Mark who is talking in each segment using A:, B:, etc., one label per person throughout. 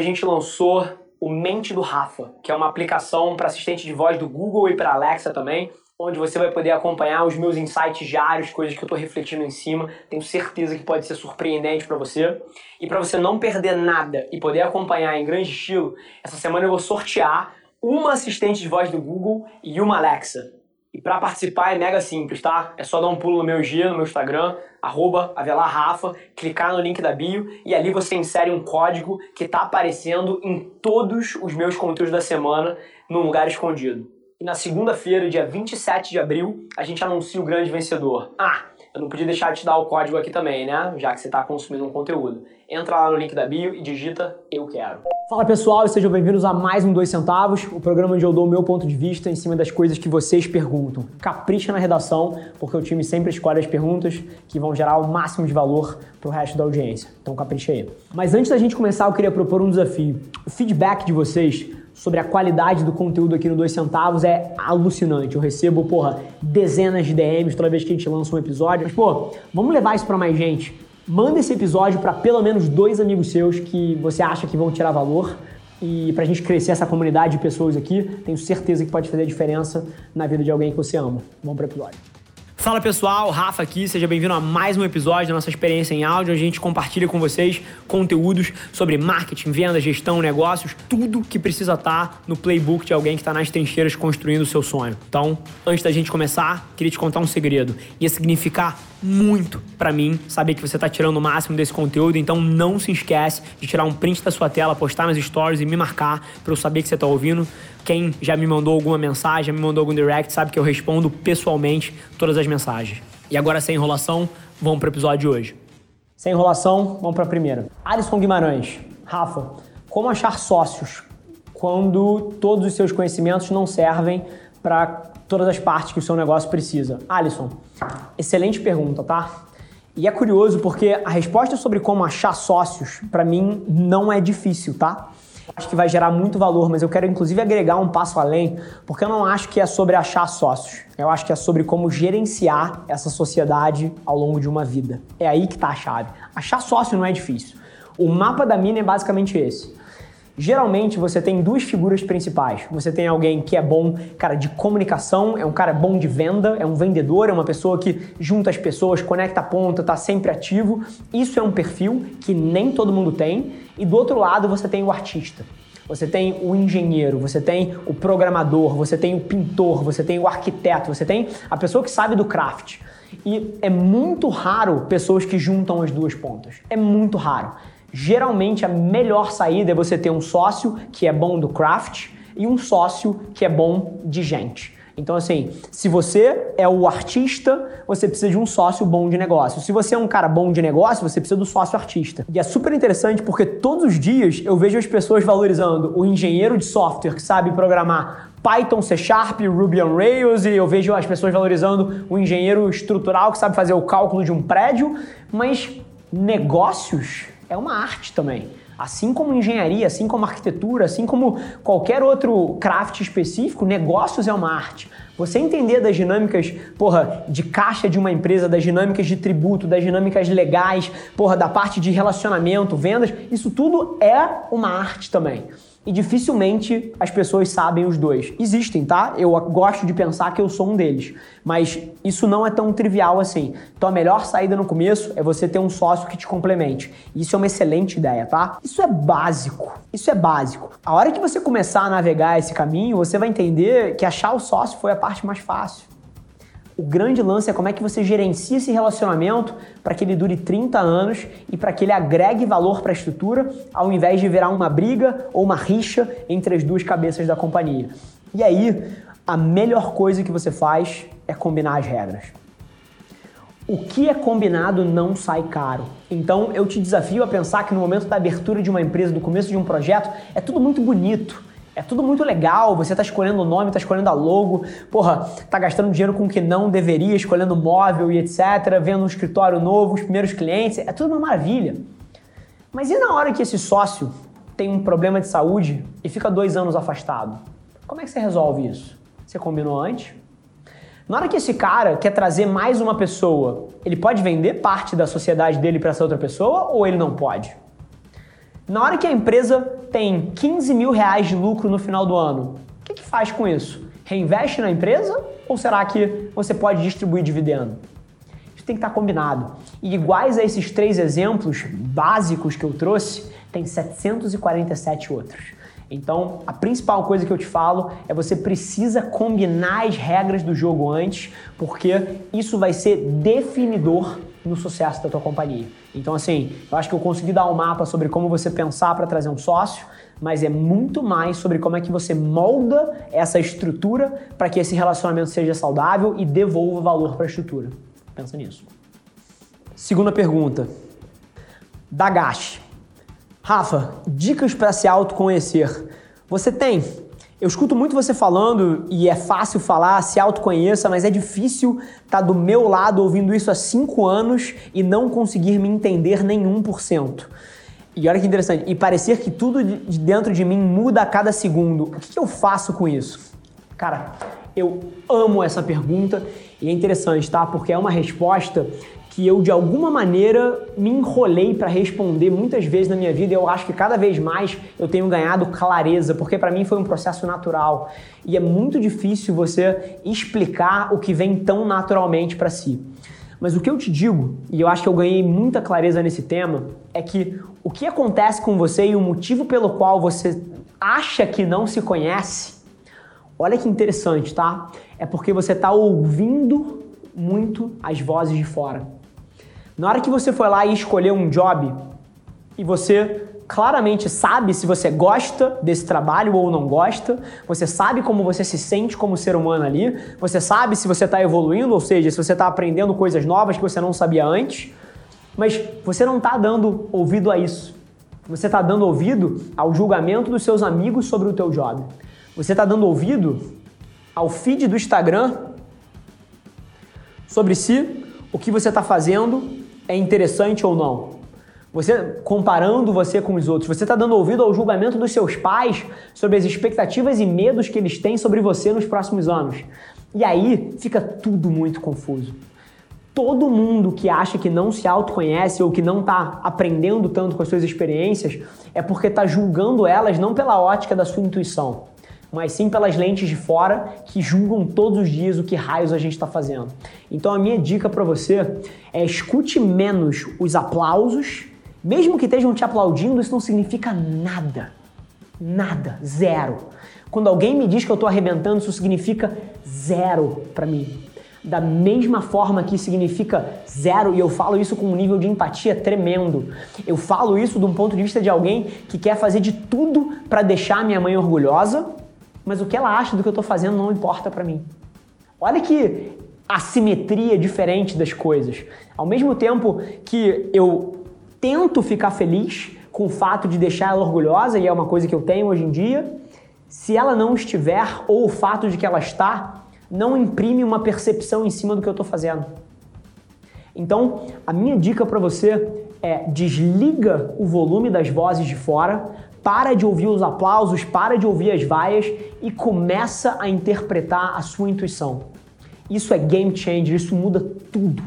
A: a gente lançou o Mente do Rafa, que é uma aplicação para assistente de voz do Google e para Alexa também, onde você vai poder acompanhar os meus insights diários, coisas que eu estou refletindo em cima. Tenho certeza que pode ser surpreendente para você. E para você não perder nada e poder acompanhar em grande estilo, essa semana eu vou sortear uma assistente de voz do Google e uma Alexa. E para participar é mega simples, tá? É só dar um pulo no meu G, no meu Instagram, arroba avelarrafa, clicar no link da bio e ali você insere um código que tá aparecendo em todos os meus conteúdos da semana num lugar escondido. E na segunda-feira, dia 27 de abril, a gente anuncia o grande vencedor. Ah, eu não podia deixar de te dar o código aqui também, né? Já que você está consumindo um conteúdo. Entra lá no link da bio e digita Eu Quero. Fala pessoal e sejam bem-vindos a mais um Dois Centavos, o programa onde eu dou o meu ponto de vista em cima das coisas que vocês perguntam. Capricha na redação, porque o time sempre escolhe as perguntas que vão gerar o máximo de valor para o resto da audiência. Então capricha aí. Mas antes da gente começar, eu queria propor um desafio. O feedback de vocês sobre a qualidade do conteúdo aqui no Dois Centavos é alucinante. Eu recebo, porra, dezenas de DMs toda vez que a gente lança um episódio. Mas, pô, vamos levar isso para mais gente. Manda esse episódio para pelo menos dois amigos seus que você acha que vão tirar valor. E pra gente crescer essa comunidade de pessoas aqui, tenho certeza que pode fazer a diferença na vida de alguém que você ama. Vamos pro episódio. Fala pessoal, Rafa aqui, seja bem-vindo a mais um episódio da nossa experiência em áudio. A gente compartilha com vocês conteúdos sobre marketing, venda, gestão, negócios, tudo que precisa estar tá no playbook de alguém que está nas trincheiras construindo o seu sonho. Então, antes da gente começar, queria te contar um segredo. Ia significar muito para mim saber que você está tirando o máximo desse conteúdo, então não se esquece de tirar um print da sua tela, postar nas stories e me marcar para eu saber que você está ouvindo. Quem já me mandou alguma mensagem, já me mandou algum direct, sabe que eu respondo pessoalmente todas as mensagens. E agora, sem enrolação, vamos para o episódio de hoje. Sem enrolação, vamos para a primeira. Alisson Guimarães. Rafa, como achar sócios quando todos os seus conhecimentos não servem para todas as partes que o seu negócio precisa? Alisson, excelente pergunta, tá? E é curioso porque a resposta sobre como achar sócios, para mim, não é difícil, tá? Acho que vai gerar muito valor, mas eu quero inclusive agregar um passo além, porque eu não acho que é sobre achar sócios. Eu acho que é sobre como gerenciar essa sociedade ao longo de uma vida. É aí que está a chave. Achar sócio não é difícil. O mapa da mina é basicamente esse. Geralmente você tem duas figuras principais. Você tem alguém que é bom, cara, de comunicação, é um cara bom de venda, é um vendedor, é uma pessoa que junta as pessoas, conecta a ponta, tá sempre ativo. Isso é um perfil que nem todo mundo tem. E do outro lado você tem o artista. Você tem o engenheiro, você tem o programador, você tem o pintor, você tem o arquiteto, você tem a pessoa que sabe do craft. E é muito raro pessoas que juntam as duas pontas. É muito raro. Geralmente a melhor saída é você ter um sócio que é bom do craft e um sócio que é bom de gente. Então, assim, se você é o artista, você precisa de um sócio bom de negócio. Se você é um cara bom de negócio, você precisa do sócio artista. E é super interessante porque todos os dias eu vejo as pessoas valorizando o engenheiro de software que sabe programar Python, C Sharp, Ruby on Rails, e eu vejo as pessoas valorizando o engenheiro estrutural que sabe fazer o cálculo de um prédio, mas negócios é uma arte também. Assim como engenharia, assim como arquitetura, assim como qualquer outro craft específico, negócios é uma arte. Você entender das dinâmicas, porra, de caixa de uma empresa, das dinâmicas de tributo, das dinâmicas legais, porra, da parte de relacionamento, vendas, isso tudo é uma arte também e dificilmente as pessoas sabem os dois. Existem, tá? Eu gosto de pensar que eu sou um deles, mas isso não é tão trivial assim. Então a melhor saída no começo é você ter um sócio que te complemente. Isso é uma excelente ideia, tá? Isso é básico. Isso é básico. A hora que você começar a navegar esse caminho, você vai entender que achar o sócio foi a parte mais fácil. O grande lance é como é que você gerencia esse relacionamento para que ele dure 30 anos e para que ele agregue valor para a estrutura, ao invés de virar uma briga ou uma rixa entre as duas cabeças da companhia. E aí, a melhor coisa que você faz é combinar as regras. O que é combinado não sai caro. Então eu te desafio a pensar que no momento da abertura de uma empresa, do começo de um projeto, é tudo muito bonito é tudo muito legal, você tá escolhendo o nome, tá escolhendo a logo, porra, tá gastando dinheiro com o que não deveria, escolhendo móvel e etc, vendo um escritório novo, os primeiros clientes, é tudo uma maravilha. Mas e na hora que esse sócio tem um problema de saúde e fica dois anos afastado? Como é que você resolve isso? Você combinou antes? Na hora que esse cara quer trazer mais uma pessoa, ele pode vender parte da sociedade dele para essa outra pessoa ou ele não pode? Na hora que a empresa tem 15 mil reais de lucro no final do ano, o que, que faz com isso? Reinveste na empresa ou será que você pode distribuir dividendo? Isso tem que estar combinado. E iguais a esses três exemplos básicos que eu trouxe, tem 747 outros. Então, a principal coisa que eu te falo é você precisa combinar as regras do jogo antes, porque isso vai ser definidor no sucesso da tua companhia. Então, assim, eu acho que eu consegui dar um mapa sobre como você pensar para trazer um sócio, mas é muito mais sobre como é que você molda essa estrutura para que esse relacionamento seja saudável e devolva valor para a estrutura. Pensa nisso. Segunda pergunta. Da Gash. Rafa, dicas para se autoconhecer. Você tem? Eu escuto muito você falando e é fácil falar, se autoconheça, mas é difícil estar tá do meu lado ouvindo isso há cinco anos e não conseguir me entender nem 1%. E olha que interessante, e parecer que tudo de dentro de mim muda a cada segundo. O que eu faço com isso? Cara, eu amo essa pergunta e é interessante, tá? Porque é uma resposta que eu de alguma maneira me enrolei para responder muitas vezes na minha vida e eu acho que cada vez mais eu tenho ganhado clareza, porque para mim foi um processo natural e é muito difícil você explicar o que vem tão naturalmente para si. Mas o que eu te digo, e eu acho que eu ganhei muita clareza nesse tema, é que o que acontece com você e o motivo pelo qual você acha que não se conhece, olha que interessante, tá? É porque você está ouvindo muito as vozes de fora. Na hora que você foi lá e escolheu um job e você claramente sabe se você gosta desse trabalho ou não gosta, você sabe como você se sente como ser humano ali, você sabe se você está evoluindo, ou seja, se você está aprendendo coisas novas que você não sabia antes, mas você não está dando ouvido a isso. Você está dando ouvido ao julgamento dos seus amigos sobre o teu job. Você está dando ouvido ao feed do Instagram sobre si, o que você está fazendo é interessante ou não. Você comparando você com os outros, você está dando ouvido ao julgamento dos seus pais sobre as expectativas e medos que eles têm sobre você nos próximos anos. E aí fica tudo muito confuso. Todo mundo que acha que não se autoconhece ou que não está aprendendo tanto com as suas experiências é porque está julgando elas não pela ótica da sua intuição, mas sim pelas lentes de fora que julgam todos os dias o que raios a gente está fazendo. Então a minha dica para você é escute menos os aplausos, mesmo que estejam te aplaudindo, isso não significa nada. Nada, zero. Quando alguém me diz que eu estou arrebentando, isso significa zero para mim. Da mesma forma que significa zero, e eu falo isso com um nível de empatia tremendo. Eu falo isso de um ponto de vista de alguém que quer fazer de tudo para deixar minha mãe orgulhosa, mas o que ela acha do que eu estou fazendo não importa para mim. Olha que assimetria diferente das coisas. Ao mesmo tempo que eu tento ficar feliz com o fato de deixar ela orgulhosa, e é uma coisa que eu tenho hoje em dia, se ela não estiver, ou o fato de que ela está, não imprime uma percepção em cima do que eu estou fazendo. Então, a minha dica para você é desliga o volume das vozes de fora, para de ouvir os aplausos, para de ouvir as vaias e começa a interpretar a sua intuição. Isso é game changer, isso muda tudo.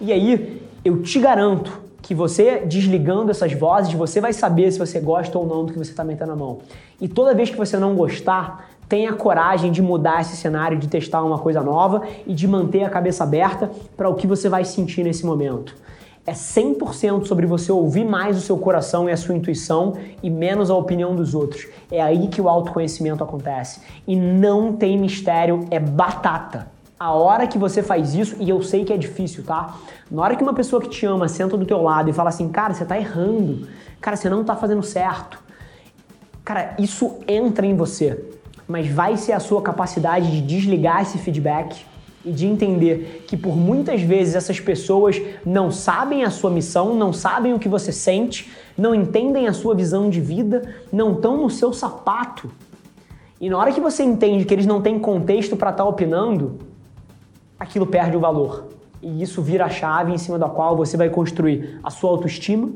A: E aí, eu te garanto que você desligando essas vozes, você vai saber se você gosta ou não do que você está metendo a mão. E toda vez que você não gostar, tenha coragem de mudar esse cenário, de testar uma coisa nova e de manter a cabeça aberta para o que você vai sentir nesse momento é 100% sobre você ouvir mais o seu coração e a sua intuição e menos a opinião dos outros. É aí que o autoconhecimento acontece. E não tem mistério, é batata. A hora que você faz isso, e eu sei que é difícil, tá? Na hora que uma pessoa que te ama senta do teu lado e fala assim, cara, você tá errando, cara, você não tá fazendo certo. Cara, isso entra em você, mas vai ser a sua capacidade de desligar esse feedback e de entender que por muitas vezes essas pessoas não sabem a sua missão, não sabem o que você sente, não entendem a sua visão de vida, não estão no seu sapato. E na hora que você entende que eles não têm contexto para estar tá opinando, aquilo perde o valor. E isso vira a chave em cima da qual você vai construir a sua autoestima,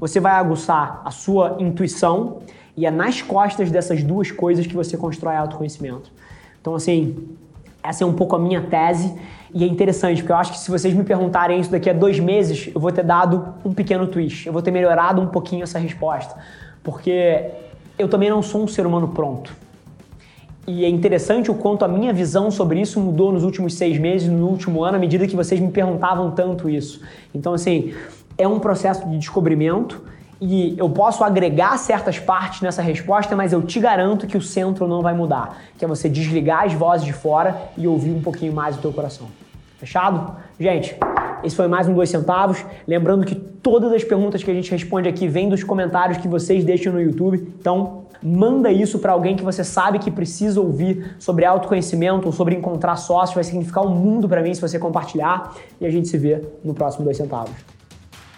A: você vai aguçar a sua intuição, e é nas costas dessas duas coisas que você constrói autoconhecimento. Então, assim, essa é um pouco a minha tese e é interessante, porque eu acho que se vocês me perguntarem isso daqui a dois meses, eu vou ter dado um pequeno twist, eu vou ter melhorado um pouquinho essa resposta. porque eu também não sou um ser humano pronto. E é interessante o quanto a minha visão sobre isso mudou nos últimos seis meses, no último ano, à medida que vocês me perguntavam tanto isso. Então, assim, é um processo de descobrimento e eu posso agregar certas partes nessa resposta, mas eu te garanto que o centro não vai mudar, que é você desligar as vozes de fora e ouvir um pouquinho mais o teu coração. Fechado? Gente, esse foi mais um Dois Centavos. Lembrando que todas as perguntas que a gente responde aqui vêm dos comentários que vocês deixam no YouTube. Então, manda isso para alguém que você sabe que precisa ouvir sobre autoconhecimento ou sobre encontrar sócios. Vai significar um mundo para mim se você compartilhar. E a gente se vê no próximo Dois Centavos.